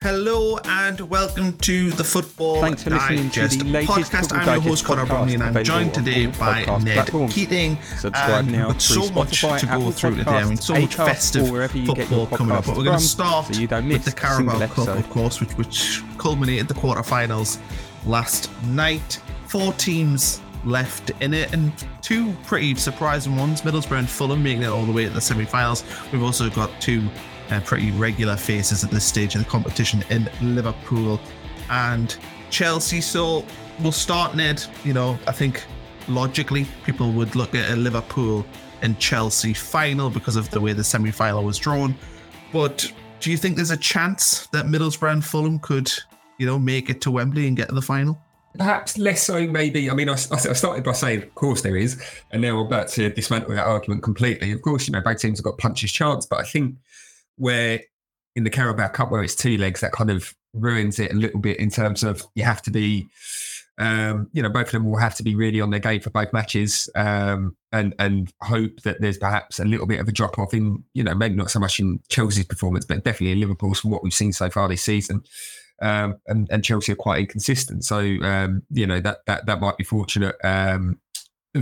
Hello and welcome to the Football Thanks for listening Digest to the podcast. I'm your host Connor Bromley and I'm joined today by Ned platforms. Keating. Subscribe and now with so through much Spotify, to go Apple through today. I mean, so much festive or wherever you get football coming up. But we're going to start so with the Carabao Cup, of course, which, which culminated the quarterfinals last night. Four teams left in it and two pretty surprising ones Middlesbrough and Fulham making it all the way to the semi finals. We've also got two uh, pretty regular faces at this stage of the competition in Liverpool and Chelsea. So we'll start, Ned. You know, I think logically people would look at a Liverpool and Chelsea final because of the way the semi final was drawn. But do you think there's a chance that Middlesbrough and Fulham could, you know, make it to Wembley and get to the final? Perhaps less so, maybe. I mean, I, I started by saying, of course there is, and now I'm about to dismantle that argument completely. Of course, you know, both teams have got puncher's chance, but I think where in the Carabao Cup, where it's two legs, that kind of ruins it a little bit in terms of you have to be, um, you know, both of them will have to be really on their game for both matches, um, and and hope that there's perhaps a little bit of a drop off in, you know, maybe not so much in Chelsea's performance, but definitely in Liverpool's from what we've seen so far this season. Um, and, and Chelsea are quite inconsistent. So um, you know that that that might be fortunate um,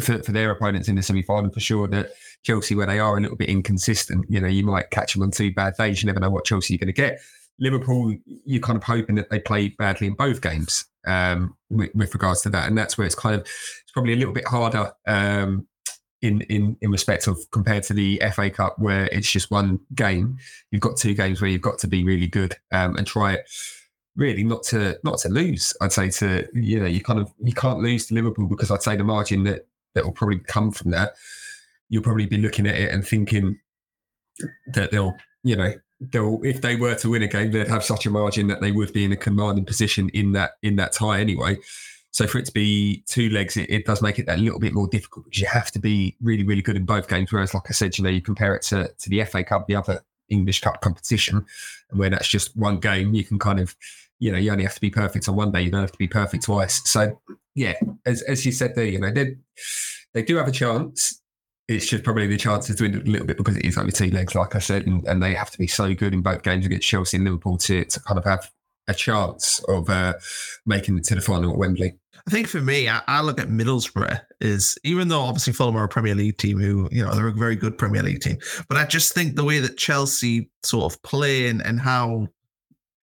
for, for their opponents in the semi final for sure. That Chelsea, where they are a little bit inconsistent, you know, you might catch them on two bad days. You never know what Chelsea you're going to get. Liverpool, you're kind of hoping that they play badly in both games um, with, with regards to that, and that's where it's kind of it's probably a little bit harder. Um, in, in in respect of compared to the FA Cup where it's just one game, you've got two games where you've got to be really good um, and try it really not to not to lose. I'd say to you know you kind of you can't lose to Liverpool because I'd say the margin that that will probably come from that, you'll probably be looking at it and thinking that they'll you know they'll if they were to win a game they'd have such a margin that they would be in a commanding position in that in that tie anyway. So for it to be two legs, it, it does make it a little bit more difficult because you have to be really really good in both games. Whereas like I said, you know you compare it to to the FA Cup, the other English Cup competition, and where that's just one game, you can kind of you know, you only have to be perfect on one day. You don't have to be perfect twice. So, yeah, as as you said there, you know, they they do have a chance. It's just probably the chance is dwindled a little bit because it is only two legs, like I said, and, and they have to be so good in both games against Chelsea and Liverpool to to kind of have a chance of uh, making it to the final at Wembley. I think for me, I, I look at Middlesbrough is even though obviously Fulham are a Premier League team who, you know, they're a very good Premier League team. But I just think the way that Chelsea sort of play and, and how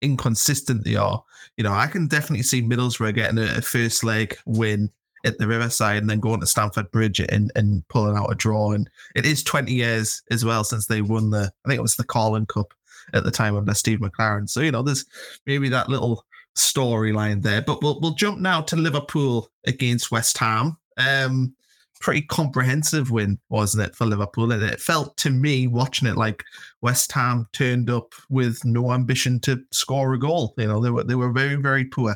inconsistent they are, you know, I can definitely see Middlesbrough getting a, first leg win at the Riverside and then going to Stamford Bridge and, and pulling out a draw. And it is 20 years as well since they won the, I think it was the Carling Cup at the time under Steve McClaren. So, you know, there's maybe that little storyline there. But we'll we'll jump now to Liverpool against West Ham. Um, pretty comprehensive win, wasn't it, for Liverpool? And it felt to me watching it like West Ham turned up with no ambition to score a goal. You know, they were they were very very poor.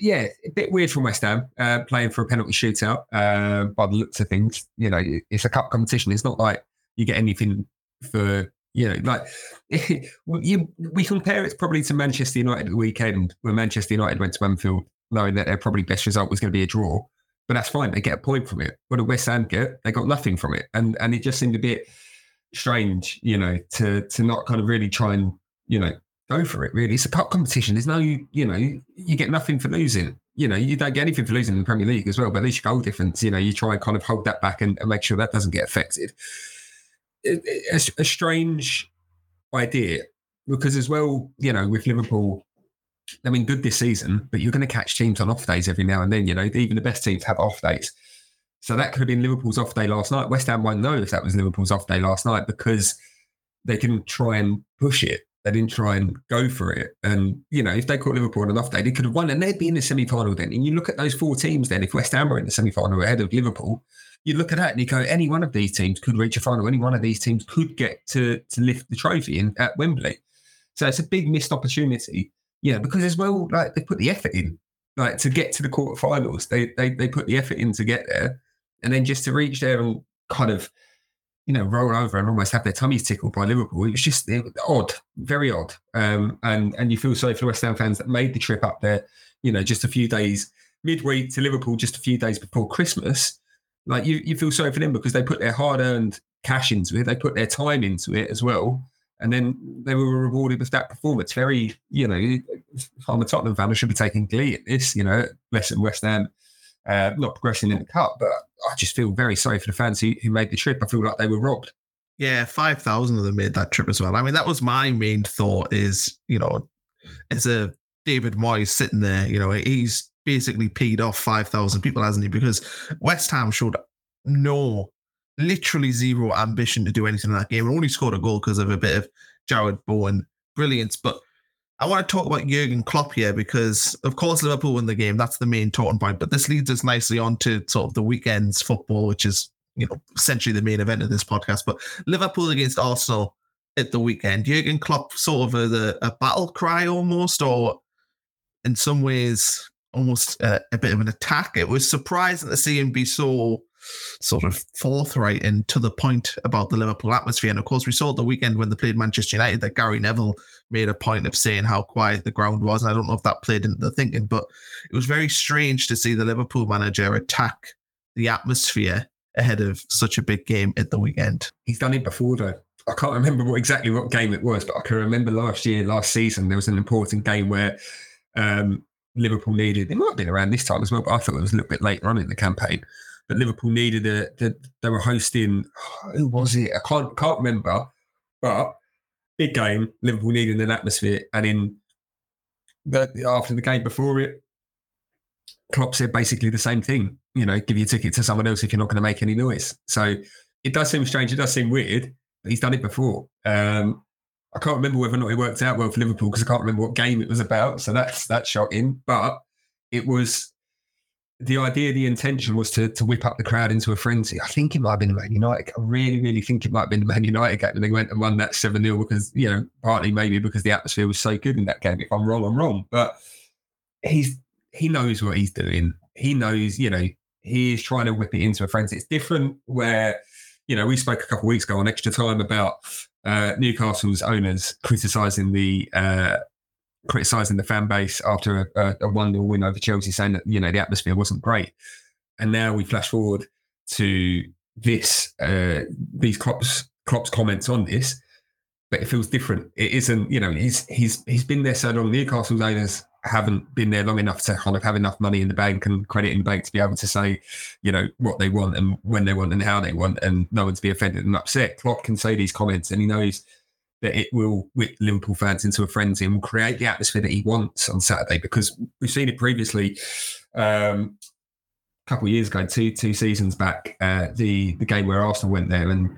yeah, a bit weird from West Ham uh, playing for a penalty shootout. Uh, by the looks of things, you know, it's a cup competition. It's not like you get anything for you know, like you. We compare it probably to Manchester United the weekend, where Manchester United went to Anfield knowing that their probably best result was going to be a draw. But that's fine; they get a point from it. What did West Ham get? They got nothing from it, and and it just seemed a bit strange, you know, to to not kind of really try and you know go for it. Really, it's a cup competition. There's no, you know, you get nothing for losing. You know, you don't get anything for losing in the Premier League as well. But at least your goal difference, you know, you try and kind of hold that back and, and make sure that doesn't get affected. It, it, a, a strange idea because as well, you know, with Liverpool. I mean, good this season, but you're going to catch teams on off days every now and then. You know, even the best teams have off days. So that could have been Liverpool's off day last night. West Ham won't know if that was Liverpool's off day last night because they didn't try and push it. They didn't try and go for it. And, you know, if they caught Liverpool on an off day, they could have won and they'd be in the semi final then. And you look at those four teams then, if West Ham were in the semi final ahead of Liverpool, you look at that and you go, any one of these teams could reach a final. Any one of these teams could get to, to lift the trophy in, at Wembley. So it's a big missed opportunity Yeah, because as well, like they put the effort in, like to get to the quarterfinals. They they they put the effort in to get there, and then just to reach there and kind of, you know, roll over and almost have their tummies tickled by Liverpool. It was just it was odd, very odd. Um, and and you feel sorry for the West Ham fans that made the trip up there. You know, just a few days midweek to Liverpool, just a few days before Christmas. Like you, you feel sorry for them because they put their hard earned cash into it. They put their time into it as well and then they were rewarded with that performance. Very, you know, I'm a Tottenham fan. I should be taking glee at this, you know, less than West Ham uh, not progressing in the cup. But I just feel very sorry for the fans who, who made the trip. I feel like they were robbed. Yeah, five thousand of them made that trip as well. I mean, that was my main thought. Is you know, as a David Moyes sitting there, you know, he's basically peed off five thousand people, hasn't he? Because West Ham showed no literally zero ambition to do anything in that game. And only scored a goal because of a bit of Jarrod Bowen brilliance. But I want to talk about Jurgen Klopp here because, of course, Liverpool win the game. That's the main talking point. But this leads us nicely on to sort of the weekend's football, which is, you know, essentially the main event of this podcast. But Liverpool against Arsenal at the weekend. Jurgen Klopp sort of a, a battle cry almost, or in some ways, almost a, a bit of an attack. It was surprising to see him be so sort of forthright and to the point about the Liverpool atmosphere. And of course, we saw the weekend when they played Manchester United that Gary Neville made a point of saying how quiet the ground was. And I don't know if that played into the thinking, but it was very strange to see the Liverpool manager attack the atmosphere ahead of such a big game at the weekend. He's done it before, though. I can't remember what, exactly what game it was, but I can remember last year, last season, there was an important game where um, Liverpool needed, it might have been around this time as well, but I thought it was a little bit later on in the campaign but Liverpool needed a. They, they were hosting. Who was it? I can't can't remember. But big game. Liverpool needed an atmosphere, and in the, after the game before it, Klopp said basically the same thing. You know, give your ticket to someone else if you're not going to make any noise. So it does seem strange. It does seem weird. He's done it before. Um, I can't remember whether or not it worked out well for Liverpool because I can't remember what game it was about. So that's that's shocking. But it was the idea, the intention was to to whip up the crowd into a frenzy. I think it might have been the Man United. I really, really think it might have been the Man United game and they went and won that 7 0 because, you know, partly maybe because the atmosphere was so good in that game. If I'm wrong, I'm wrong. But he's he knows what he's doing. He knows, you know, he is trying to whip it into a frenzy. It's different where, you know, we spoke a couple of weeks ago on extra time about uh, Newcastle's owners criticizing the uh, criticising the fan base after a, a, 1 0 win over Chelsea, saying that, you know, the atmosphere wasn't great. And now we flash forward to this, uh, these Klopp's, Klopp's comments on this, but it feels different. It isn't, you know, he's, he's, he's been there so long. Newcastle's owners haven't been there long enough to kind of have enough money in the bank and credit in the bank to be able to say, you know, what they want and when they want and how they want, and no one to be offended and upset. Klopp can say these comments and he knows that it will whip Liverpool fans into a frenzy and will create the atmosphere that he wants on Saturday because we've seen it previously. Um, a couple of years ago, two two seasons back, uh, the the game where Arsenal went there and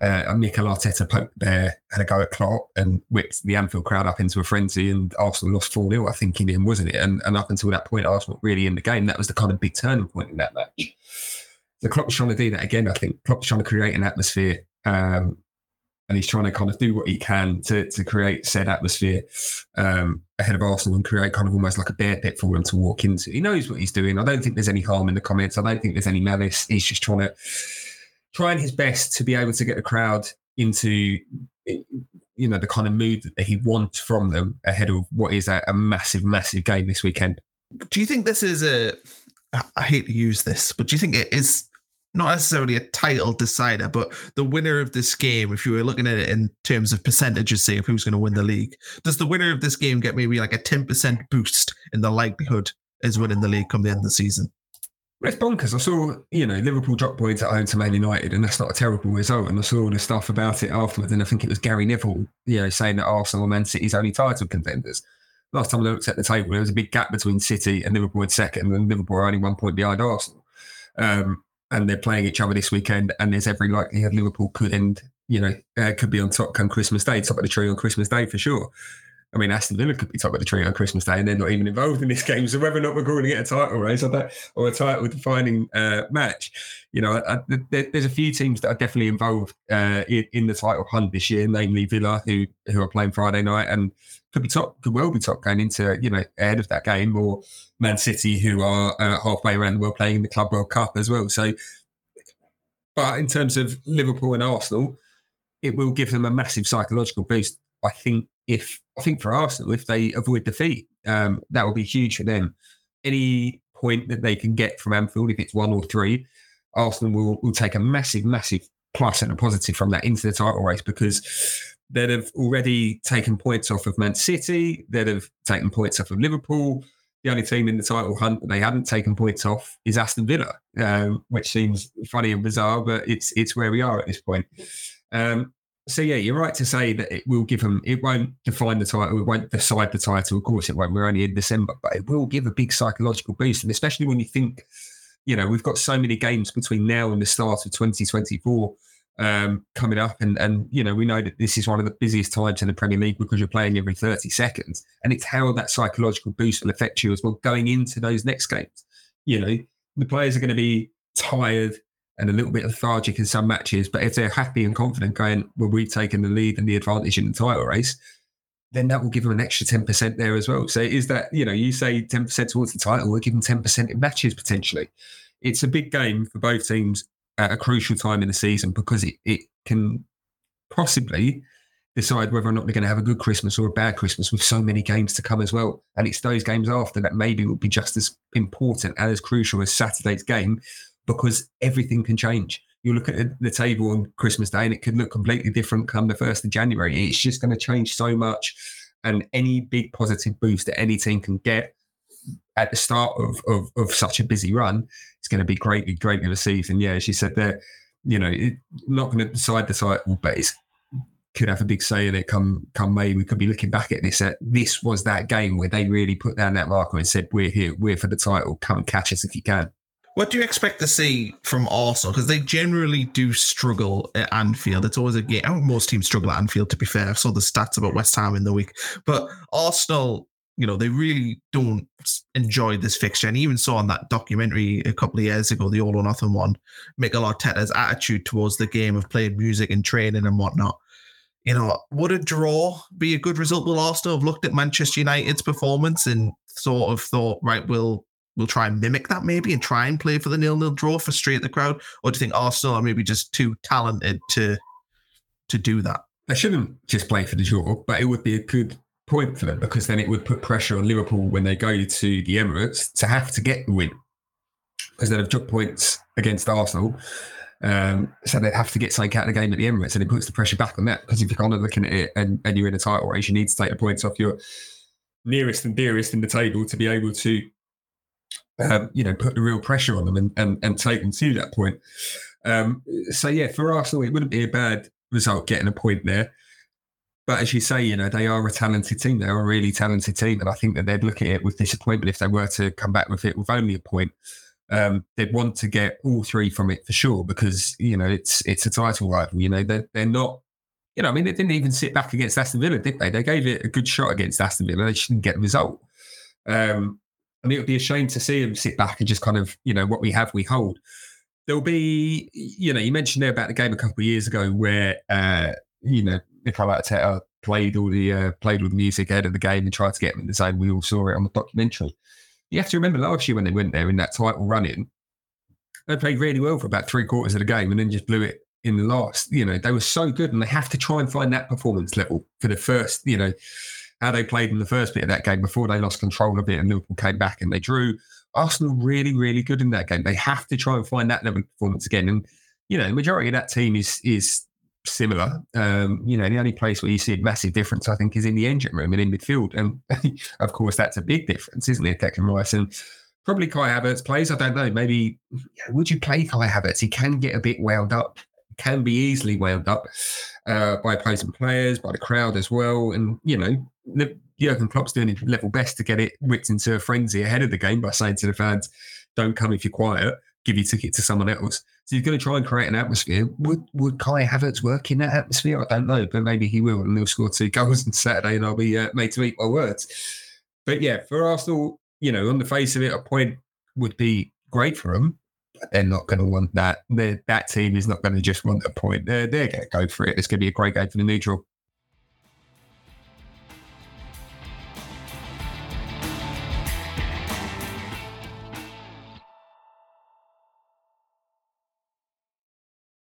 uh, Mikel Arteta poked there, had a go at Klopp and whipped the Anfield crowd up into a frenzy, and Arsenal lost 4 0, I think, in the end, wasn't it? And, and up until that point, Arsenal really in the game. That was the kind of big turning point in that match. So Klopp's trying to do that again, I think. Klopp's trying to create an atmosphere um, and he's trying to kind of do what he can to to create said atmosphere um, ahead of Arsenal and create kind of almost like a bear pit for him to walk into. He knows what he's doing. I don't think there's any harm in the comments. I don't think there's any malice. He's just trying to trying his best to be able to get the crowd into you know the kind of mood that he wants from them ahead of what is a, a massive, massive game this weekend. Do you think this is a? I hate to use this, but do you think it is not necessarily a title decider, but the winner of this game, if you were looking at it in terms of percentages, say of who's going to win the league, does the winner of this game get maybe like a 10% boost in the likelihood as winning the league come the end of the season? It's bonkers. I saw, you know, Liverpool drop points at home to Man United, and that's not a terrible result. And I saw all the stuff about it afterwards, and I think it was Gary Neville, you know, saying that Arsenal and Man City's only title contenders. Last time I looked at the table, there was a big gap between City and Liverpool in second, and Liverpool are only one point behind Arsenal. Um, and they're playing each other this weekend, and there's every likelihood Liverpool could end, you know, uh, could be on top come Christmas Day, top of the tree on Christmas Day for sure. I mean, Aston Villa could be top of the tree on Christmas Day, and they're not even involved in this game. So whether or not we're going to get a title race or, that, or a title defining uh, match, you know, I, I, there's a few teams that are definitely involved uh, in, in, the title hunt this year, namely Villa, who who are playing Friday night, and could be top, could well be top going into you know ahead of that game, or Man City who are uh, halfway around the world playing in the Club World Cup as well. So, but in terms of Liverpool and Arsenal, it will give them a massive psychological boost. I think if I think for Arsenal, if they avoid defeat, um, that will be huge for them. Any point that they can get from Anfield, if it's one or three, Arsenal will, will take a massive, massive plus and a positive from that into the title race because they'd have already taken points off of Man City, they'd have taken points off of Liverpool. The only team in the title hunt that they hadn't taken points off is Aston Villa, um, which seems funny and bizarre, but it's it's where we are at this point. Um, so yeah, you're right to say that it will give them. It won't define the title. It won't decide the title. Of course, it won't. We're only in December, but it will give a big psychological boost, and especially when you think, you know, we've got so many games between now and the start of 2024 um, coming up, and and you know, we know that this is one of the busiest times in the Premier League because you're playing every 30 seconds, and it's how that psychological boost will affect you as well going into those next games. You know, the players are going to be tired and a little bit lethargic in some matches. But if they're happy and confident going, well, we've taken the lead and the advantage in the title race, then that will give them an extra 10% there as well. So is that, you know, you say 10% towards the title, give them 10% in matches potentially. It's a big game for both teams at a crucial time in the season because it, it can possibly decide whether or not they're going to have a good Christmas or a bad Christmas with so many games to come as well. And it's those games after that maybe will be just as important and as crucial as Saturday's game because everything can change. You look at the table on Christmas Day and it could look completely different come the 1st of January. It's just going to change so much. And any big positive boost that any team can get at the start of, of, of such a busy run is going to be greatly, greatly received. And yeah, she said that, you know, it, not going to decide the oh, title, but it could have a big say in it come come May. We could be looking back at this. At this was that game where they really put down that marker and said, "We're here. We're for the title. Come and catch us if you can." What do you expect to see from Arsenal? Because they generally do struggle at Anfield. It's always a game. Most teams struggle at Anfield, to be fair. I saw the stats about West Ham in the week. But Arsenal, you know, they really don't enjoy this fixture. And even saw on that documentary a couple of years ago, the All or Nothing one, Mikel Arteta's attitude towards the game of playing music and training and whatnot. You know, would a draw be a good result? Will Arsenal have looked at Manchester United's performance and sort of thought, right, we'll we'll try and mimic that maybe and try and play for the nil nil draw, for frustrate the crowd, or do you think Arsenal are maybe just too talented to to do that? They shouldn't just play for the draw, but it would be a good point for them because then it would put pressure on Liverpool when they go to the Emirates to have to get the win because they've dropped points against Arsenal. Um, so they'd have to get something out of the game at the Emirates, and it puts the pressure back on that. Because if you're kind of looking at it and, and you're in a title race, you need to take the points off your nearest and dearest in the table to be able to um, you know, put the real pressure on them and, and, and take them to that point. Um, so, yeah, for Arsenal, it wouldn't be a bad result getting a point there. But as you say, you know, they are a talented team. They're a really talented team. And I think that they'd look at it with disappointment if they were to come back with it with only a point. Um, they'd want to get all three from it for sure because, you know, it's it's a title rival. You know, they're, they're not, you know, I mean, they didn't even sit back against Aston Villa, did they? They gave it a good shot against Aston Villa. They shouldn't get the result. Um, and it would be a shame to see them sit back and just kind of, you know, what we have, we hold. There'll be, you know, you mentioned there about the game a couple of years ago where, uh, you know, Mikel Arteta played all the uh, played all the music ahead of the game and tried to get them the zone. We all saw it on the documentary. You have to remember last year when they went there in that title running, they played really well for about three quarters of the game and then just blew it in the last. You know, they were so good and they have to try and find that performance level for the first, you know, how they played in the first bit of that game before they lost control of it and Liverpool came back and they drew. Arsenal really, really good in that game. They have to try and find that level of performance again. And, you know, the majority of that team is is similar. Um, you know, the only place where you see a massive difference, I think, is in the engine room and in midfield. And of course, that's a big difference, isn't it? Declan Rice and probably Kai Havertz plays. I don't know. Maybe would you play Kai Havertz? He can get a bit wound up, can be easily wound up uh, by opposing players, by the crowd as well. And, you know, the, Jurgen Klopp's doing his level best to get it whipped into a frenzy ahead of the game by saying to the fans, don't come if you're quiet, give your ticket to someone else. So he's going to try and create an atmosphere. Would would Kai Havertz work in that atmosphere? I don't know, but maybe he will, and he'll score two goals on Saturday, and I'll be uh, made to eat my words. But yeah, for Arsenal, you know, on the face of it, a point would be great for them But they're not going to want that. They're, that team is not going to just want a point. They're, they're going to go for it. It's going to be a great game for the neutral.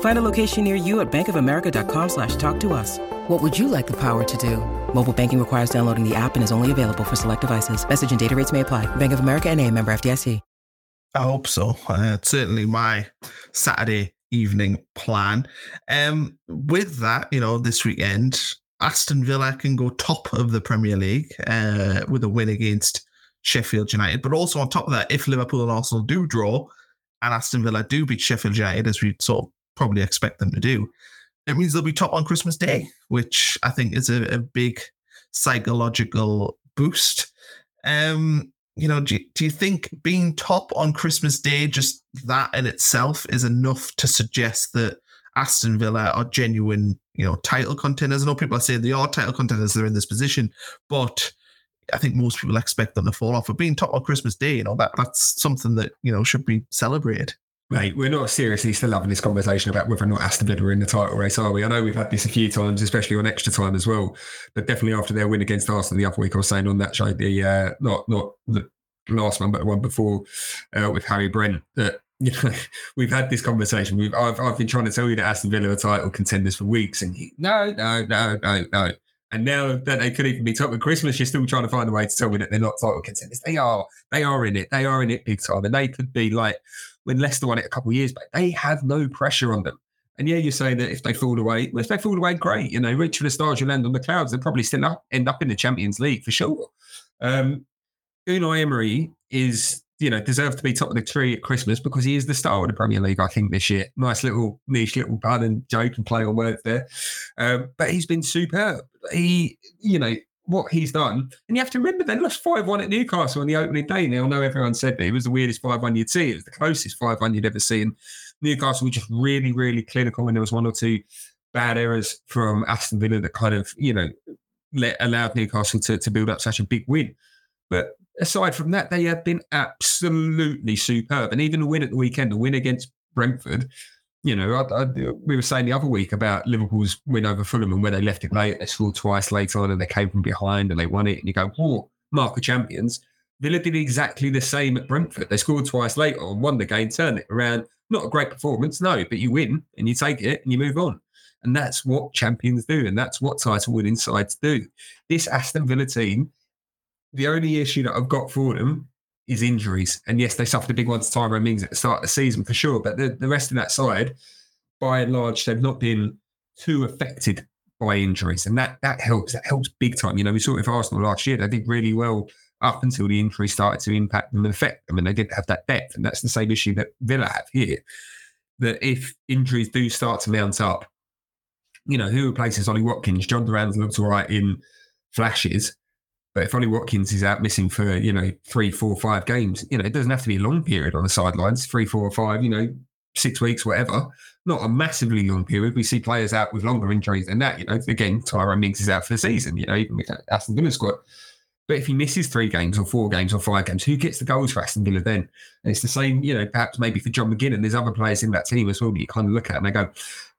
Find a location near you at bankofamerica.com slash talk to us. What would you like the power to do? Mobile banking requires downloading the app and is only available for select devices. Message and data rates may apply. Bank of America and a member FDIC. I hope so. Uh, certainly my Saturday evening plan. Um, with that, you know, this weekend, Aston Villa can go top of the Premier League uh, with a win against Sheffield United. But also on top of that, if Liverpool and Arsenal do draw and Aston Villa do beat Sheffield United, as we sort of probably expect them to do, it means they'll be top on Christmas Day, which I think is a, a big psychological boost. Um, you know, do, do you think being top on Christmas Day, just that in itself, is enough to suggest that Aston Villa are genuine, you know, title contenders? I know people are saying they are title contenders, they're in this position, but I think most people expect them to fall off. But being top on Christmas Day, you know, that that's something that, you know, should be celebrated. Mate, we're not seriously still having this conversation about whether or not Aston Villa are in the title race, are we? I know we've had this a few times, especially on extra time as well. But definitely after their win against Arsenal the other week, I was saying on that show, the uh, not not the last one, but the one before uh, with Harry Brent, that you know we've had this conversation. We've I've, I've been trying to tell you that Aston Villa are title contenders for weeks, and you, no, no, no, no, no. And now that they could even be top of Christmas, you're still trying to find a way to tell me that they're not title contenders. They are. They are in it. They are in it big time, and they could be like when Leicester won it a couple of years back, they have no pressure on them. And yeah, you're saying that if they fall away, well, if they fall away, great. You know, reach for the stars, you land on the clouds. They'll probably still up, end up in the Champions League for sure. Um, Unai Emery is, you know, deserved to be top of the tree at Christmas because he is the star of the Premier League, I think, this year. Nice little niche little pun and joke and play on words there. Um, but he's been superb. He, you know, what he's done. And you have to remember they lost 5 1 at Newcastle on the opening day. Now, I know everyone said that it was the weirdest 5 1 you'd see. It was the closest 5 1 you'd ever seen. Newcastle were just really, really clinical. And there was one or two bad errors from Aston Villa that kind of, you know, let, allowed Newcastle to, to build up such a big win. But aside from that, they have been absolutely superb. And even the win at the weekend, the win against Brentford, you know, I, I, we were saying the other week about Liverpool's win over Fulham and where they left it late. They scored twice later on and they came from behind and they won it. And you go, oh, mark of champions. Villa did exactly the same at Brentford. They scored twice later on, won the game, turned it around. Not a great performance, no, but you win and you take it and you move on. And that's what champions do. And that's what title winning sides do. This Aston Villa team, the only issue that I've got for them is injuries. And yes, they suffered a big one to Tyrone Mings at the start of the season for sure. But the, the rest of that side, by and large, they've not been too affected by injuries. And that that helps. That helps big time. You know, we saw it with Arsenal last year. They did really well up until the injury started to impact them and affect them. And they didn't have that depth. And that's the same issue that Villa have here. That if injuries do start to mount up, you know, who replaces Ollie Watkins? Jhon Durán's looked all right in flashes. But if Ollie Watkins is out missing for, you know, three, four, five games, you know, it doesn't have to be a long period on the sidelines, three, four, or five, you know, six weeks, whatever. Not a massively long period. We see players out with longer injuries than that. You know, again, Tyrone Mings is out for the season, you know, even with Aston Villa squad. But if he misses three games or four games or five games, who gets the goals for Aston Villa then? And it's the same, you know, perhaps maybe for John McGinn and there's other players in that team as well that you kind of look at and they go,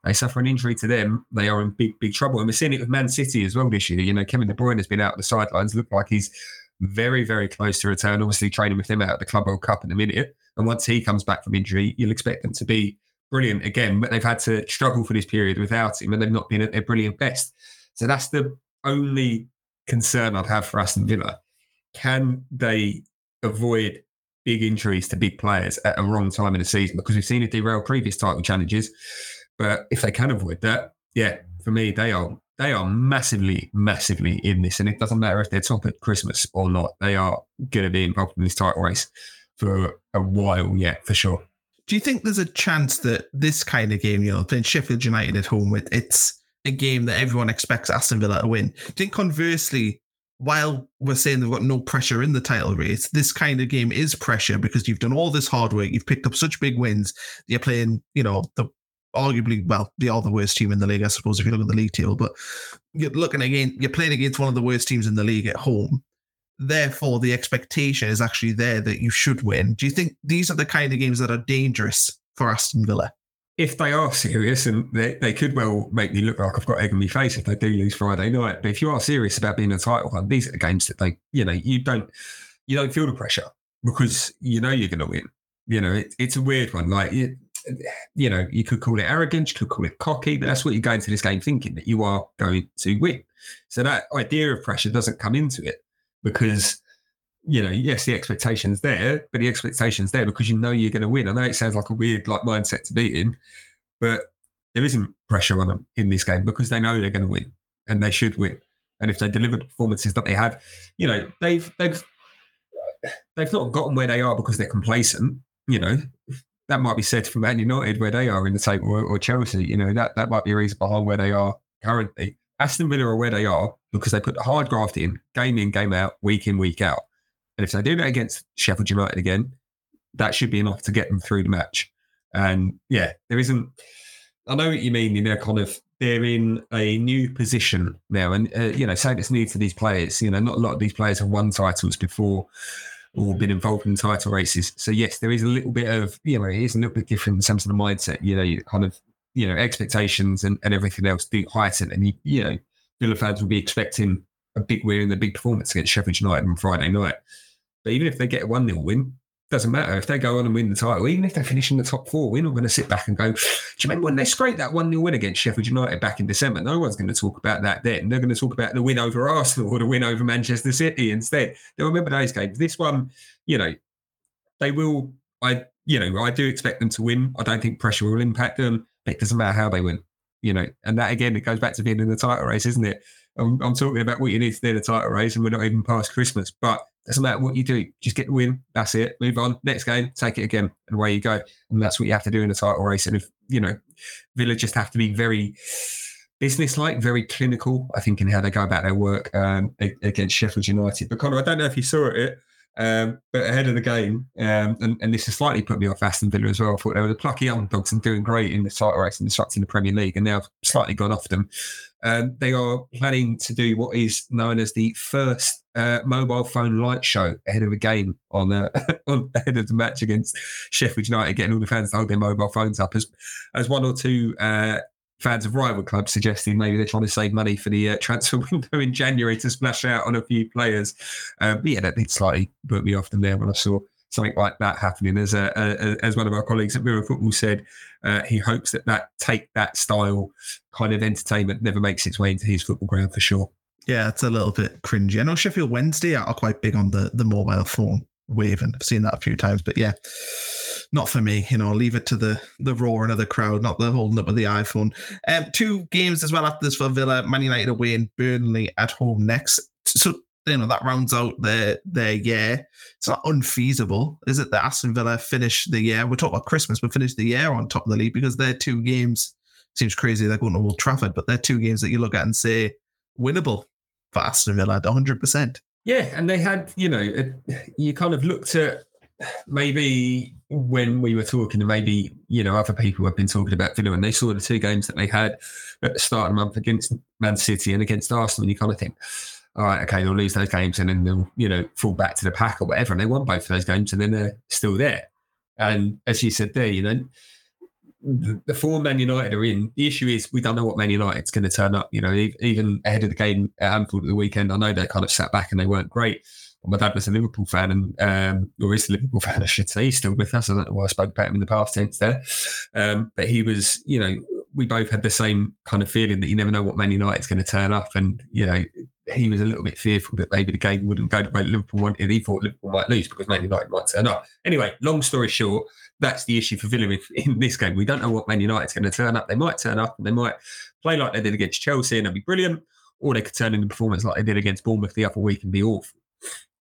they suffer an injury to them, they are in big, big trouble. And we're seeing it with Man City as well this year. You know, Kevin De Bruyne has been out the sidelines, looked like he's very, very close to return. Obviously, training with them out at the Club World Cup in a minute. And once he comes back from injury, you'll expect them to be brilliant again. But they've had to struggle for this period without him, and they've not been at their brilliant best. So that's the only concern I'd have for Aston Villa. Can they avoid big injuries to big players at a wrong time in the season? Because we've seen it derail previous title challenges. But if they can avoid that, yeah, for me, they are they are massively, massively in this. And it doesn't matter if they're top at Christmas or not. They are going to be involved in this title race for a while yet, for sure. Do you think there's a chance that this kind of game, you know, playing Sheffield United at home, it, it's a game that everyone expects Aston Villa to win? Do you think conversely, while we're saying they've got no pressure in the title race, this kind of game is pressure because you've done all this hard work, you've picked up such big wins, you're playing, you know, the arguably, well, they are the worst team in the league, I suppose, if you look at the league table, but you're looking again, you're playing against one of the worst teams in the league at home. Therefore, the expectation is actually there that you should win. Do you think these are the kind of games that are dangerous for Aston Villa? If they are serious, and they, they could well make me look like I've got egg on my face if they do lose Friday night. But if you are serious about being a title one, these are the games that they, you know, you don't, you don't feel the pressure because you know you're going to win. You know, it, it's a weird one. Like, it, you know, you could call it arrogance, you could call it cocky, but that's what you go into this game thinking that you are going to win. So that idea of pressure doesn't come into it because you know, yes, the expectation's there, but the expectation's there because you know you're going to win. I know it sounds like a weird like mindset to be in, but there isn't pressure on them in this game because they know they're going to win and they should win. And if they deliver the performances that they have, you know, they've they've they've not gotten where they are because they're complacent. You know, that might be said for Man United where they are in the table or, or Chelsea. You know, that that might be a reason behind where they are currently. Aston Villa are where they are because they put the hard graft in, game in, game out, week in, week out. And if they do that against Sheffield United again, that should be enough to get them through the match. And yeah, there isn't. I know what you mean. You know, kind of they're in a new position now, and uh, you know, saying it's new to these players. You know, not a lot of these players have won titles before or mm-hmm. been involved in title races. So yes, there is a little bit of you know, it is a little bit different in terms of the mindset. You know, you kind of you know expectations and, and everything else do heighten, and you you know, Villa fans will be expecting a big win and a big performance against Sheffield United on Friday night. But even if they get a 1 0 win, doesn't matter. If they go on and win the title, even if they finish in the top four, we're not going to sit back and go, Do you remember when they scraped that 1 0 win against Sheffield United back in December? No one's going to talk about that then. They're going to talk about the win over Arsenal or the win over Manchester City instead. They'll remember those games. This one, you know, they will, I, you know, I do expect them to win. I don't think pressure will impact them, but it doesn't matter how they win, you know. And that again, it goes back to being in the title race, isn't it? I'm, I'm talking about what you need to do in the title race, and we're not even past Christmas. But doesn't matter what you do, just get the win. That's it. Move on. Next game, take it again, and away you go. And that's what you have to do in a title race. And if you know, Villa just have to be very business-like, very clinical. I think in how they go about their work um, against Sheffield United. But Connor, I don't know if you saw it. Um, but ahead of the game, um, and, and, this has slightly put me off Aston Villa as well. I thought they were the plucky underdogs and doing great in the title race and disrupting the Premier League, and now I've slightly gone off them. Um, they are planning to do what is known as the first uh, mobile phone light show ahead of a game on, uh, on ahead of the match against Sheffield United, getting all the fans to hold their mobile phones up as as one or two uh, fans of rival clubs suggesting maybe they're trying to save money for the uh, transfer window in January to splash out on a few players. Um, yeah, that did slightly put me off them there when I saw something like that happening. As a, a, as one of our colleagues at Mirror Football said, uh, he hopes that that take that style kind of entertainment never makes its way into his football ground for sure. Yeah, it's a little bit cringy. I know Sheffield Wednesday are quite big on the the mobile phone waving. I've seen that a few times, but yeah, not for me. You know, leave it to the the roar and other crowd, not the holding up of the iPhone. Um, two games as well after this for Villa, Man United away and Burnley at home next. So you know that rounds out their their year. It's not unfeasible, is it? That Aston Villa finish the year. We're talking about Christmas, but finish the year on top of the league because they're two games. Seems crazy they're going to Old Trafford, but they're two games that you look at and say winnable Aston Villa at 100. percent Yeah, and they had you know you kind of looked at maybe when we were talking, and maybe you know other people have been talking about Villa, and they saw the two games that they had at the start of the month against Man City and against Arsenal, and you kind of think all right, okay, they'll lose those games and then they'll, you know, fall back to the pack or whatever. And they won both of those games and then they're still there. And as you said there, you know, the, Man United are in, the issue is we don't know what Man United's going to turn up. You know, even ahead of the game at Anfield at the weekend, I know they kind of sat back and they weren't great. my dad was a Liverpool fan and, um, or is a Liverpool fan, I should say. He's still with us. I don't know why I spoke about him in the past tense there. Um, but he was, you know, we both had the same kind of feeling that you never know what Man United's going to turn up. And, you know, he was a little bit fearful that maybe the game wouldn't go the way Liverpool wanted. He thought Liverpool might lose because Man United might turn up. Anyway, long story short, that's the issue for Villa in this game. We don't know what Man United's going to turn up. They might turn up and they might play like they did against Chelsea and they'll be brilliant, or they could turn in the performance like they did against Bournemouth the other week and be awful.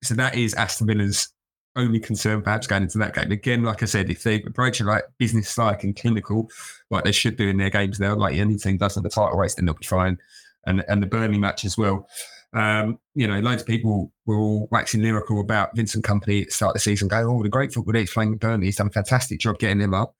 So that is Aston Villa's only concern perhaps going into that game. Again, like I said, if they approach it like business like and clinical, like they should do in their games now, like any team does in the title race, then they'll be fine. And and the Burnley match as well. Um, you know, loads of people were all waxing lyrical about Vincent Kompany at the start of the season, going, "Oh, the great football he's playing at Burnley. He's done a fantastic job getting them up."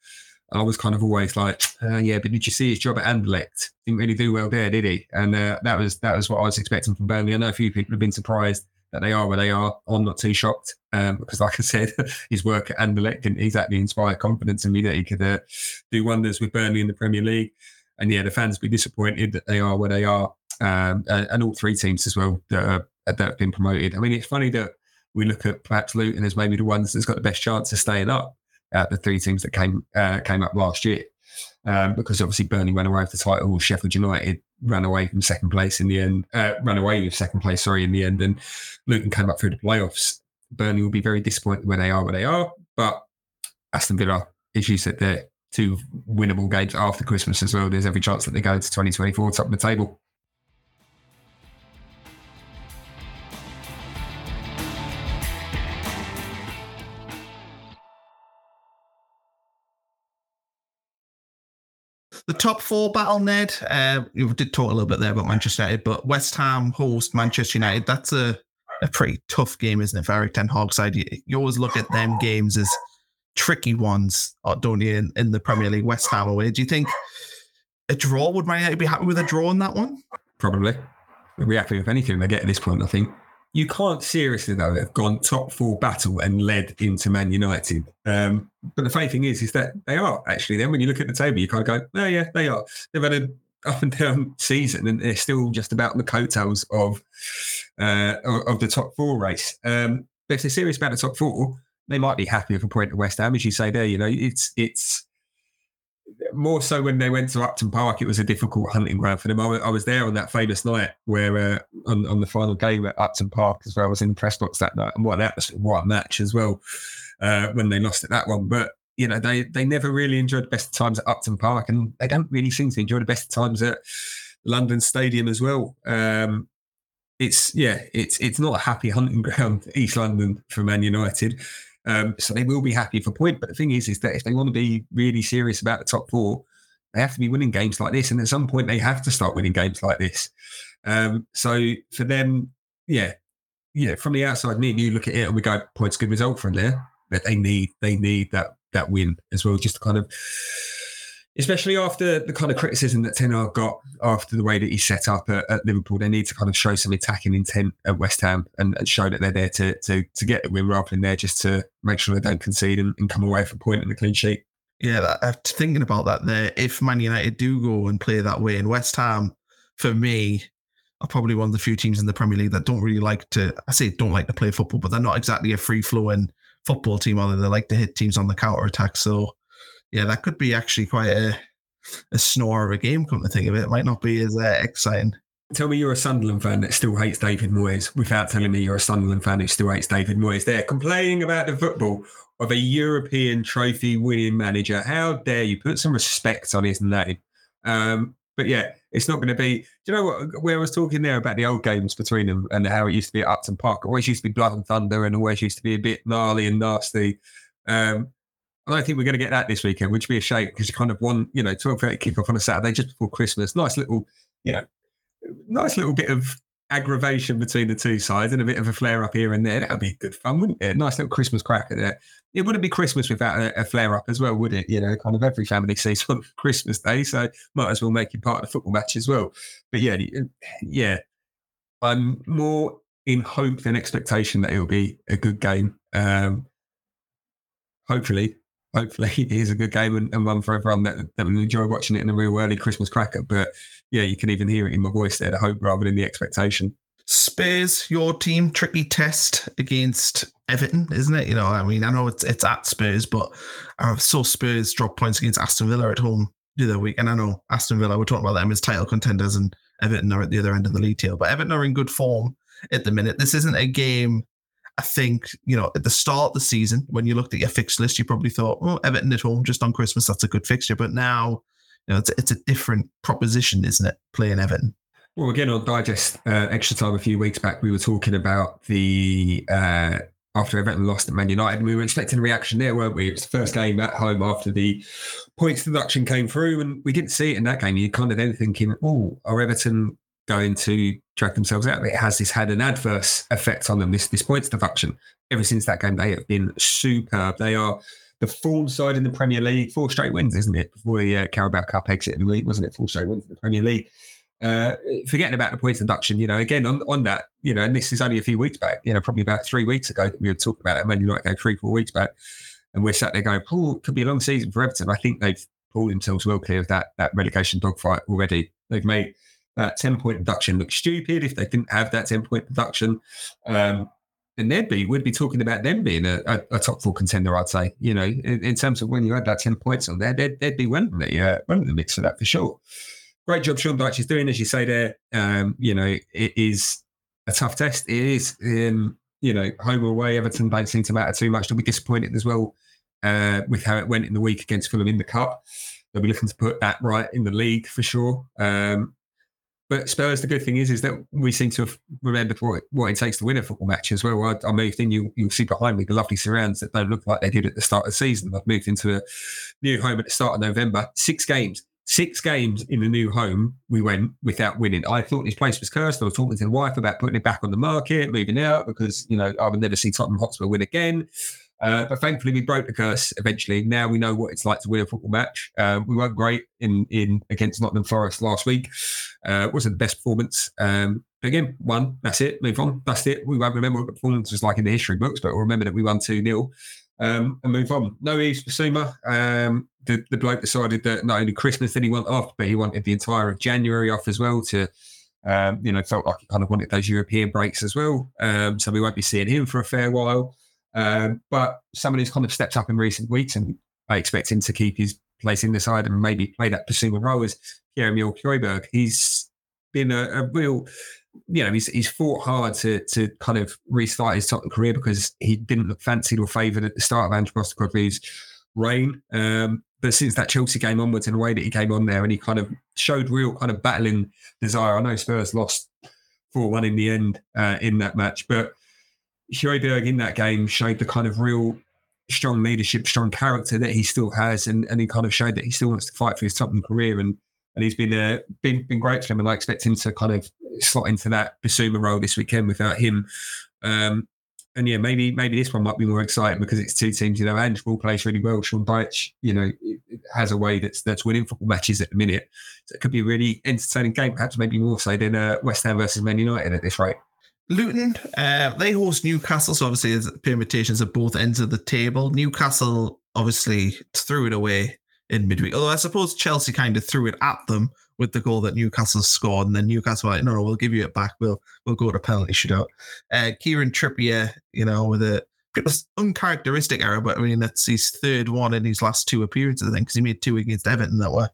I was kind of always like, uh, "Yeah, but did you see his job at Anderlecht? Didn't really do well there, did he?" And uh, that was that was what I was expecting from Burnley. I know a few people have been surprised that they are where they are. I'm not too shocked um, because, like I said, his work at Anderlecht didn't exactly inspire confidence in me that he could uh, do wonders with Burnley in the Premier League. And yeah, the fans be disappointed that they are where they are, um, and, all three teams as well that, are, that have been promoted. I mean, it's funny that we look at perhaps Luton as maybe the ones that's got the best chance of staying up out the three teams that came uh, came up last year. Um, because obviously Burnley ran away with the title, Sheffield United ran away from second place in the end, uh, ran away with second place, sorry, in the end, and Luton came up through the playoffs. Burnley will be very disappointed where they are, where they are, but Aston Villa, as you said, they're two winnable games after Christmas as well. There's every chance that they go to 2024 top of the table. The top four battle, Ned. Uh, you did talk a little bit there about Manchester United, but West Ham host Manchester United. That's a, a pretty tough game, isn't it? For Erik Ten Hag side, you, you always look at them games as tricky ones, uh, don't you? In, in the Premier League, West Ham away. Do you think a draw would Man United be happy with a draw in that one? Probably. They'll be happy with anything they get at this point. I think you can't seriously though have gone top four battle and led into Man United. Um, but the funny thing is, is that they are actually. Then when you look at the table, you kind of go, "Oh yeah, they are." They've had an up and down season, and they're still just about the coattails of uh, of the top four race. Um, but if they're serious about the top four, they might be happy with a point at West Ham, as you say there. You know, it's it's more so when they went to Upton Park, it was a difficult hunting ground for them. I, was there on that famous night where uh, on, on the final game at Upton Park as well. I was in press box that night, and what that was, what a match as well uh, when they lost at that one. But you know, they they never really enjoyed the best times at Upton Park, and they don't really seem to enjoy the best times at London Stadium as well. Um, it's yeah, it's it's not a happy hunting ground, East London for Man United. Um, so they will be happy for point. But the thing is, is that if they want to be really serious about the top four, they have to be winning games like this. And at some point, they have to start winning games like this. Um, so for them, yeah, yeah, from the outside, me and you look at it and we go, points good result from there. But they need they need that that win as well, just to kind of especially after the kind of criticism that Ten Hag got after the way that he set up at, at, Liverpool. They need to kind of show some attacking intent at West Ham and, and, show that they're there to, to to get the win rather than there just to make sure they don't concede and, and come away with a point and a clean sheet. Yeah, that, I'm thinking about that there. If Man United do go and play that way, in West Ham, for me, are probably one of the few teams in the Premier League that don't really like to. I say don't like to play football, but they're not exactly a free flowing football team. Either they like to hit teams on the counter attack. So yeah, that could be actually quite a a snore of a game. Come to think of it, it might not be as uh, exciting. Tell me you're a Sunderland fan that still hates David Moyes without telling me you're a Sunderland fan who still hates David Moyes. They're complaining about the football of a European trophy winning manager. How dare you put some respect on his name? Um, but yeah, it's not going to be. Do you know what? Where I was talking there about the old games between them and how it used to be at Upton Park, always used to be blood and thunder, and always used to be a bit gnarly and nasty. Um, I don't think we're going to get that this weekend, which would be a shame because you kind of won, you know, 12 30 kickoff on a Saturday just before Christmas. Nice little, you know, nice little bit of aggravation between the two sides and a bit of a flare up here and there. That would be good fun, wouldn't it? Nice little Christmas cracker there. It wouldn't be Christmas without a, a, flare up as well, would it? You know, kind of every family sees on Christmas Day, so might as well make it part of the football match as well. But yeah, yeah, I'm more in hope than expectation that it'll be a good game. Um, hopefully, hopefully it is a good game and, and one for everyone that, that will enjoy watching it in a real early Christmas cracker. But yeah, you can even hear it in my voice there, the hope rather than the expectation. Spurs, your team, tricky test against Everton, isn't it? You know, I mean, I know it's it's at Spurs, but I saw Spurs drop points against Aston Villa at home the other week. And I know Aston Villa, we're talking about them as title contenders, and Everton are at the other end of the league table. But Everton are in good form at the minute. This isn't a game I think, you know, at the start of the season, when you looked at your fixed list, you probably thought, oh, Everton at home just on Christmas, that's a good fixture. But now, you know, it's, it's a different proposition, isn't it, playing Everton? Well, again, on Digest uh, Extra Time a few weeks back, we were talking about the uh, after Everton lost at Man United. And we were expecting a reaction there, weren't we? It was the first game at home after the points deduction came through, and we didn't see it in that game. You kind of then thinking, oh, are Everton going to drag themselves out? It has this had an adverse effect on them, this, this points deduction. Ever since that game, they have been superb. They are the form side in the Premier League, four straight wins, isn't it? Before the uh, Carabao Cup exit in the league, wasn't it? Four straight wins in the Premier League. Uh, forgetting about the points deduction, you know, again on, on that, you know, and this is only a few weeks back, you know, probably about three weeks ago that we were talking about it, Man United go three, four weeks back. And we're sat there going, oh, could be a long season for Everton. I think they've pulled themselves well clear of that, that relegation dogfight already. They've made that 10 point deduction look stupid if they didn't have that 10 point deduction. Um, and they'd be, we'd be talking about them being a, a, a top four contender, I'd say, you know, in, in, terms of when you had that 10 points on there, they'd, they'd be winning the, uh, running the mix for that for sure great job Sean Dyche is doing, as you say there. Um, you know, it is a tough test. It is, um, you know, home or away. Everton don't seem to matter too much. They'll be disappointed as well uh, with how it went in the week against Fulham in the cup. They'll be looking to put that right in the league for sure. Um, but Spurs, the good thing is, is that we seem to have remembered what, what it takes to win a football match as well. I, I moved in, you, you'll see behind me the lovely surrounds that don't look like they did at the start of the season. I've moved into a new home at the start of November, six games six games in the new home we went without winning. I thought this place was cursed. I was talking to the wife about putting it back on the market, moving out because you know I would never see Tottenham Hotspur win again. Uh, but thankfully, we broke the curse eventually. Now we know what it's like to win a football match. Uh, we weren't great in in against Nottingham Forest last week. Uh, wasn't the best performance. Um, but again, one. That's it. Move on. That's it. We won't remember what the performance was like in the history books, but we'll remember that we won two 0 um, and move on. No Yves Bissouma. Um, the, the bloke decided that not only Christmas did he want off, but he wanted the entire of January off as well to, um, you know, felt like he kind of wanted those European breaks as well. Um, so we won't be seeing him for a fair while. Um, but who's kind of stepped up in recent weeks, and I expect him to keep his place in the side and maybe play that Bissouma role as Pierre-Emile Højbjerg. He's been a, a real you know, he's he's fought hard to to kind of restart his Tottenham career because he didn't look fancied or favoured at the start of Ange Postecoglou's reign. Um, but since that Chelsea game onwards, in the way that he came on there and he kind of showed real kind of battling desire. I know Spurs lost four one in the end uh, in that match, but Højbjerg in that game showed the kind of real strong leadership, strong character that he still has, and and he kind of showed that he still wants to fight for his Tottenham career and and he's been uh, been been great for him. And I expect him to kind of slot into that Bissouma role this weekend without him. Um, and yeah, maybe maybe this one might be more exciting because it's two teams. You know, Ange Ball plays really well. Sean Dyche, you know, has a way that's that's winning football matches at the minute. So it could be a really entertaining game, perhaps maybe more so than uh, West Ham versus Man United at this rate. Luton, uh, they host Newcastle, so obviously there's permutations at both ends of the table. Newcastle obviously threw it away in midweek. Although I suppose Chelsea kind of threw it at them with the goal that Newcastle scored, and then Newcastle were like, no, no, we'll give you it back. We'll we'll go to penalty shootout. Uh, Kieran Trippier, you know, with a uncharacteristic error, but I mean that's his third one in his last two appearances, I think, because he made two against Everton that were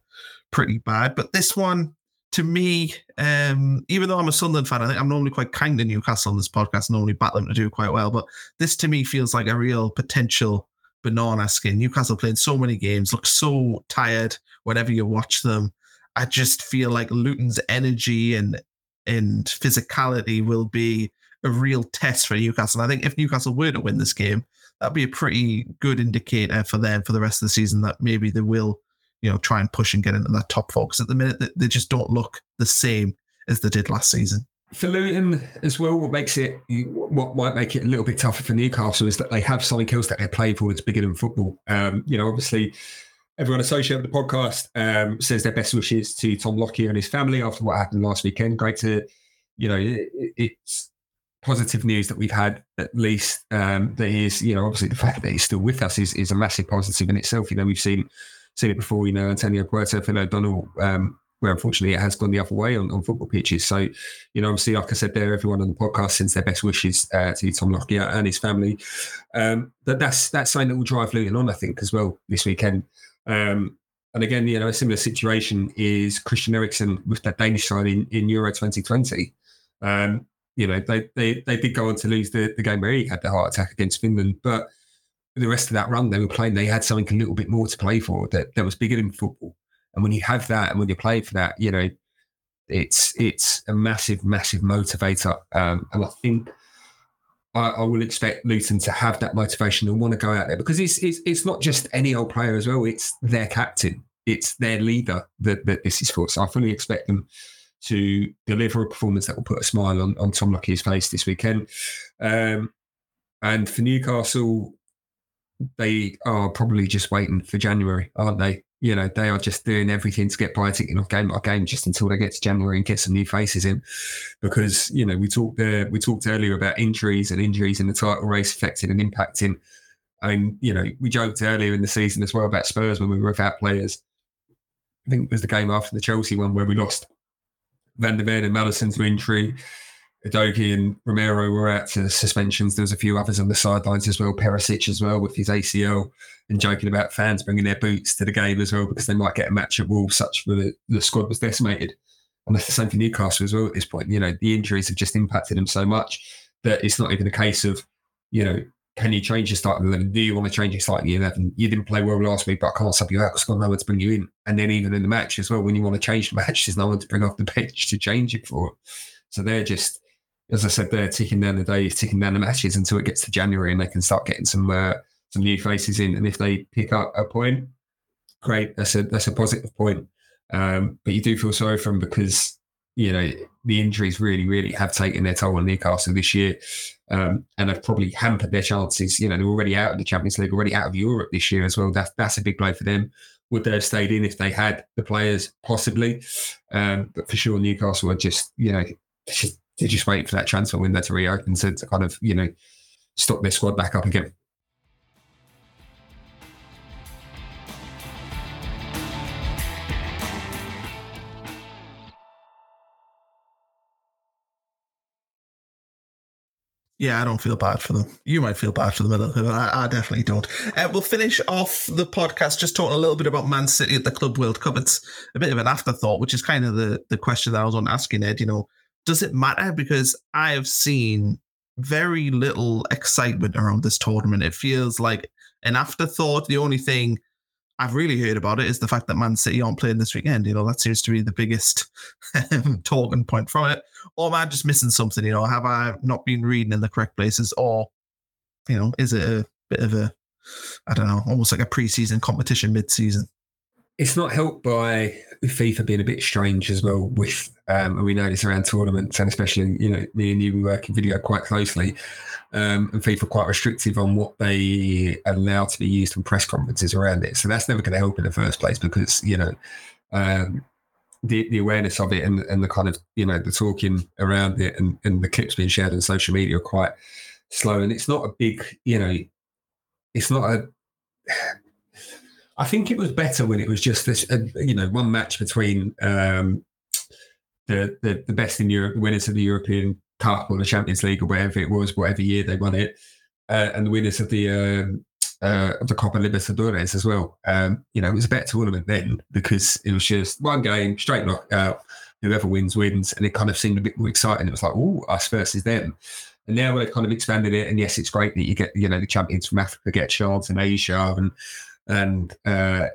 pretty bad. But this one, to me, um, even though I'm a Sunderland fan, I think I'm normally quite kind to Newcastle on this podcast, and normally bat them to do quite well. But this to me feels like a real potential banana skin. Newcastle playing so many games, look so tired whenever you watch them. I just feel like Luton's energy and and physicality will be a real test for Newcastle. I think if Newcastle were to win this game, that'd be a pretty good indicator for them for the rest of the season that maybe they will, you know, try and push and get into that top four. Because at the minute they just don't look the same as they did last season for Luton as well, what makes it what might make it a little bit tougher for Newcastle is that they have something else that they're playing for that's bigger than football. Um, you know, obviously, everyone associated with the podcast um, says their best wishes to Tom Lockyer and his family after what happened last weekend. Great to, you know, it, it's positive news that we've had at least um, that he is, you know, obviously the fact that he's still with us is, is a massive positive in itself. You know, we've seen seen it before. You know, Antonio Puerta, Phil O'Donnell. Um, where unfortunately it has gone the other way on, on football pitches. So, you know, obviously, like I said there, everyone on the podcast sends their best wishes uh, to Tom Lockyer and his family. Um, but that's that's something that will drive Luton on, I think, as well this weekend. Um, and again, you know, a similar situation is Christian Eriksen with that Danish side in, in Euro 2020. Um, you know, they, they they did go on to lose the, the game where he had the heart attack against Finland, but the rest of that run they were playing, they had something a little bit more to play for that, that was bigger than football. And when you have that, and when you play for that, you know, it's it's a massive, massive motivator. Um, and I think I, I, will expect Luton to have that motivation and want to go out there because it's, it's it's not just any old player as well. It's their captain, it's their leader that, that this is for. So I fully expect them to deliver a performance that will put a smile on, on Tom Lockyer's face this weekend. Um, and for Newcastle, they are probably just waiting for January, aren't they? You know, they are just doing everything to get by ticking off game by game just until they get to January and get some new faces in. Because, you know, we talked there, we talked earlier about injuries and injuries in the title race affecting and impacting. I mean, you know, we joked earlier in the season as well about Spurs when we were without players. I think it was the game after the Chelsea one where we lost Van der Ven and Maddison to injury. Udogie and Romero were out to suspensions. There was a few others on the sidelines as well. Perisic as well with his ACL and joking about fans bringing their boots to the game as well because they might get a match at Wolves such that the, the squad was decimated. And that's the same for Newcastle as well at this point. You know, the injuries have just impacted them so much that it's not even a case of, you know, can you change your starting eleven? Do you want to change your starting eleven? You didn't play well last week, but I can't sub you out because I've got no one to bring you in. And then even in the match as well, when you want to change the match, there's no one to bring off the bench to change it for. So they're just as I said, they're ticking down the days, ticking down the matches until it gets to January and they can start getting some uh, some new faces in. And if they pick up a point, great. That's a that's a positive point. Um, but you do feel sorry for them because you know the injuries really, really have taken their toll on Newcastle this year, um, and have probably hampered their chances. You know they're already out of the Champions League, already out of Europe this year as well. That's that's a big blow for them. Would they have stayed in if they had the players? Possibly, um, but for sure, Newcastle are just you know just they just wait for that transfer window to reopen to, to kind of, you know, stock their squad back up again. Yeah, I don't feel bad for them. You might feel bad for them but I, I definitely don't. Uh, we'll finish off the podcast just talking a little bit about Man City at the Club World Cup. It's a bit of an afterthought, which is kind of the, the question that I was on asking Ed. You know, does it matter? Because I have seen very little excitement around this tournament. It feels like an afterthought. The only thing I've really heard about it is the fact that Man City aren't playing this weekend. You know, that seems to be the biggest talking point from it. Or am I just missing something? You know, have I not been reading in the correct places? Or, you know, is it a bit of a, I don't know, almost like a preseason competition mid season? It's not helped by FIFA being a bit strange as well. With um, and we know this around tournaments, and especially you know me and you we work in video quite closely, um, and FIFA quite restrictive on what they allow to be used in press conferences around it. So that's never going to help in the first place because you know. Um, the, the awareness of it and, and the kind of you know the talking around it and, and the clips being shared on social media are quite slow and it's not a big you know it's not a I think it was better when it was just this, uh, you know, one match between um, the, the the best in Europe, the winners of the European Cup or the Champions League or whatever it was, whatever year they won it, uh, and the winners of the um, uh, of the Copa Libertadores as well. Um, you know, it was a better tournament then because it was just one game, straight knockout. Whoever wins wins, and it kind of seemed a bit more exciting. It was like, oh, us versus them. And now they've kind of expanded it. And yes, it's great that you get, you know, the champions from Africa get a chance and Asia and and uh,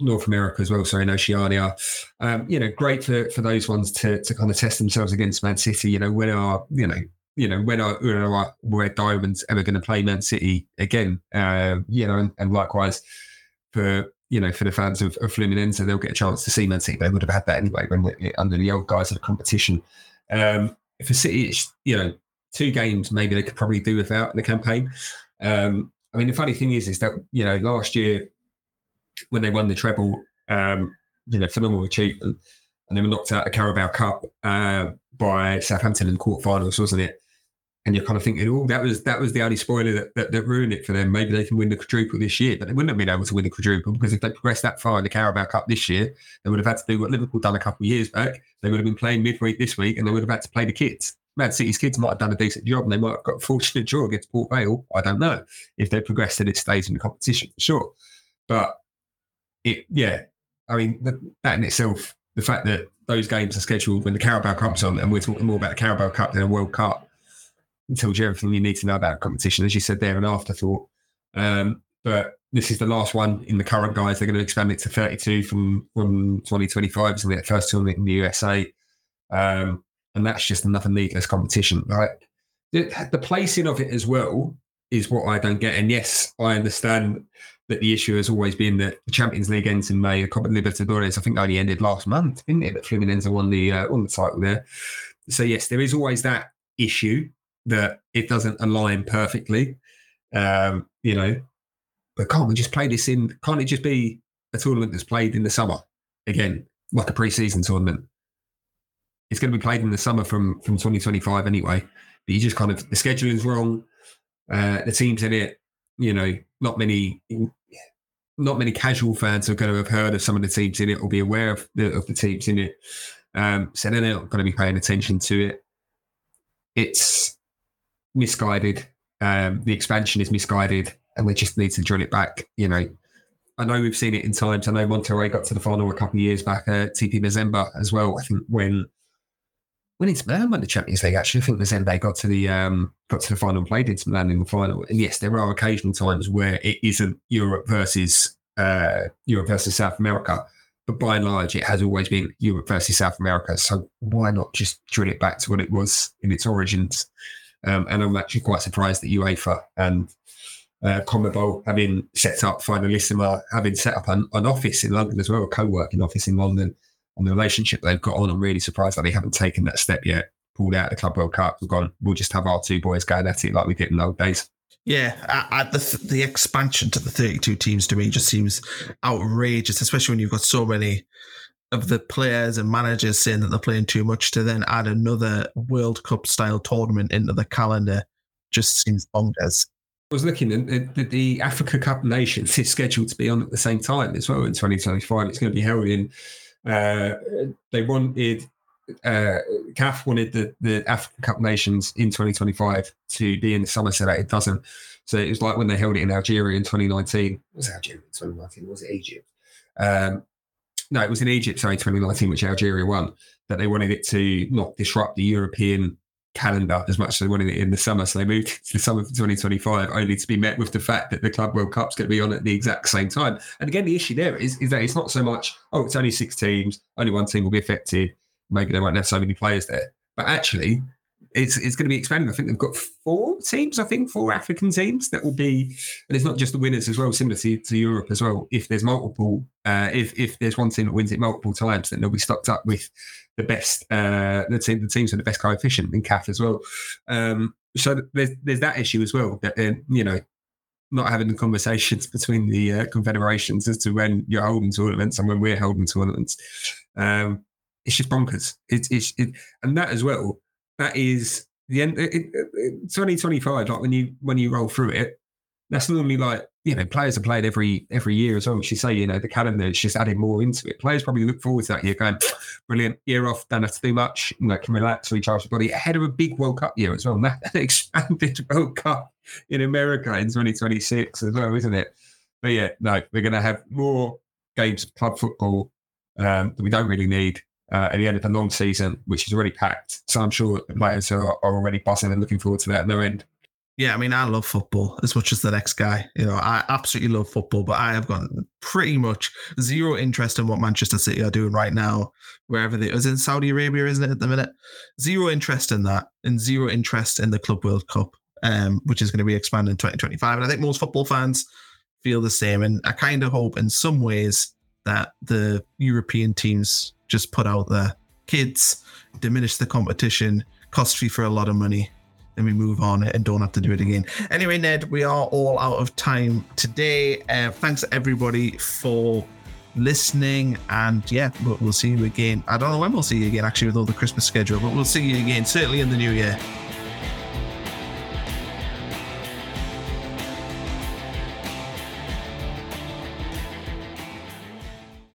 North America as well, sorry, in Oceania. Um, you know, great for, for those ones to to kind of test themselves against Man City. You know, when are you know you know when are, when are Red Diamonds ever going to play Man City again? Uh, you know, and, and, likewise for you know for the fans of, of Fluminense, they'll get a chance to see Man City. They would have had that anyway when under the old guise of the competition. Um, for City, it's, you know, two games maybe they could probably do without in the campaign. Um, I mean, the funny thing is, is that you know last year when they won the treble, um, you know, phenomenal achievement, and they were knocked out the Carabao Cup uh, by Southampton in the quarterfinals, wasn't it? And you're kind of thinking, oh, that was that was the only spoiler that, that, that, ruined it for them. Maybe they can win the quadruple this year, but they wouldn't have been able to win the quadruple because if they progressed that far in the Carabao Cup this year, they would have had to do what Liverpool done a couple of years back. They would have been playing midweek this week, and they would have had to play the kids. Man City's kids might have done a decent job and they might have got a fortunate draw against Port Vale. I don't know if they progressed to this stage in the competition, sure. But it, yeah, I mean, that in itself, the fact that those games are scheduled when the Carabao Cup's on, and we're talking more about the Carabao Cup than a World Cup, tells you everything you need to know about a competition. As you said there, an afterthought. Um, but this is the last one in the current guise. They're going to expand it to 32 from from 2025. So the first tournament in the USA. Um, and that's just another needless competition, right? the, the placing of it as well is what I don't get. And yes, I understand that the issue has always been that the Champions League ends in May. The Copa Libertadores, I think, only ended last month, didn't it? That Fluminense won the uh, won the title there. So yes, there is always that issue that it doesn't align perfectly. Um, you know, but can't we just play this in? Can't it just be a tournament that's played in the summer again, like a pre-season tournament? It's going to be played in the summer from from 2025 anyway. But you just kind of the scheduling's wrong. Uh, the teams in it, you know, not many not many casual fans are going to have heard of some of the teams in it or be aware of the, of the teams in it. Um, so they're not going to be paying attention to it. It's misguided. Um, the expansion is misguided, and we just need to drill it back. You know, I know we've seen it in times. I know Monterrey got to the final a couple of years back at TP Mazembe as well. I think when when it's Milan won the Champions League, actually, I think Mazembe got to the um, got to the final and played Inter Milan in the final. And yes, there are occasional times where it isn't Europe versus uh, Europe versus South America, but by and large, it has always been Europe versus South America. So why not just drill it back to what it was in its origins? Um, and I'm actually quite surprised that UEFA and uh, CONMEBOL having set up Finalissima, having set up an, an office in London as well, a co-working office in London, on the relationship they've got on. I'm really surprised that they haven't taken that step yet, pulled out the Club World Cup, and gone, we'll just have our two boys going at it like we did in the old days. Yeah, I, I, the the expansion to the 32 teams to me just seems outrageous, especially when you've got so many of the players and managers saying that they're playing too much to then add another World Cup style tournament into the calendar just seems bonkers. I was looking at the, the Africa Cup Nations is scheduled to be on at the same time as well in 2025. It's going to be held in uh, they wanted uh, CAF wanted the, the African Cup nations in 2025 to be in Somerset. It doesn't. So it was like when they held it in Algeria in 2019. Was it Algeria in 2019? Was it Egypt? Um, no, it was in Egypt, sorry, 2019, which Algeria won. That they wanted it to not disrupt the European calendar as much as they wanted it in the summer. So they moved to the summer for 2025, only to be met with the fact that the Club World Cup's going to be on at the exact same time. And again, the issue there is, is that it's not so much, oh, it's only six teams, only one team will be affected. Maybe they won't have so many players there. But actually, it's it's going to be expanded. I think they've got four teams, I think, four African teams that will be, and it's not just the winners as well, similar to, to Europe as well. If there's multiple, uh, if if there's one team that wins it multiple times, then they'll be stocked up with the best uh, the team the teams with the best coefficient in CAF as well. Um, so there's there's that issue as well that uh, you know not having the conversations between the uh, confederations as to when you're holding tournaments and when we're holding tournaments. Um, it's just bonkers. It's it's it, and that as well. That is the end. It, it, 2025. Like when you when you roll through it, that's normally like you know players are played every every year as well. You say you know the calendar is just adding more into it. Players probably look forward to that year, going brilliant year off, don't have to do much. You know, can relax, recharge the body ahead of a big World Cup year as well. And that, that expanded World Cup in America in 2026 as well, isn't it? But yeah, no, we're going to have more games of club football um, that we don't really need uh, at the end of the long season, which is already packed. So I'm sure players are, are already buzzing and looking forward to that at their end. Yeah, I mean, I love football as much as the next guy. You know, I absolutely love football, but I have got pretty much zero interest in what Manchester City are doing right now, wherever they is in Saudi Arabia, isn't it, at the minute? Zero interest in that, and zero interest in the Club World Cup, um, which is going to be expanded in 2025. And I think most football fans feel the same. And I kind of hope in some ways that the European teams just put out their kids, diminish the competition, cost FIFA a lot of money, then we move on and don't have to do it again. Anyway, Ned, we are all out of time today. Uh, thanks everybody for listening, and yeah, we'll, we'll see you again. I don't know when we'll see you again, actually, with all the Christmas schedule, but we'll see you again certainly in the new year.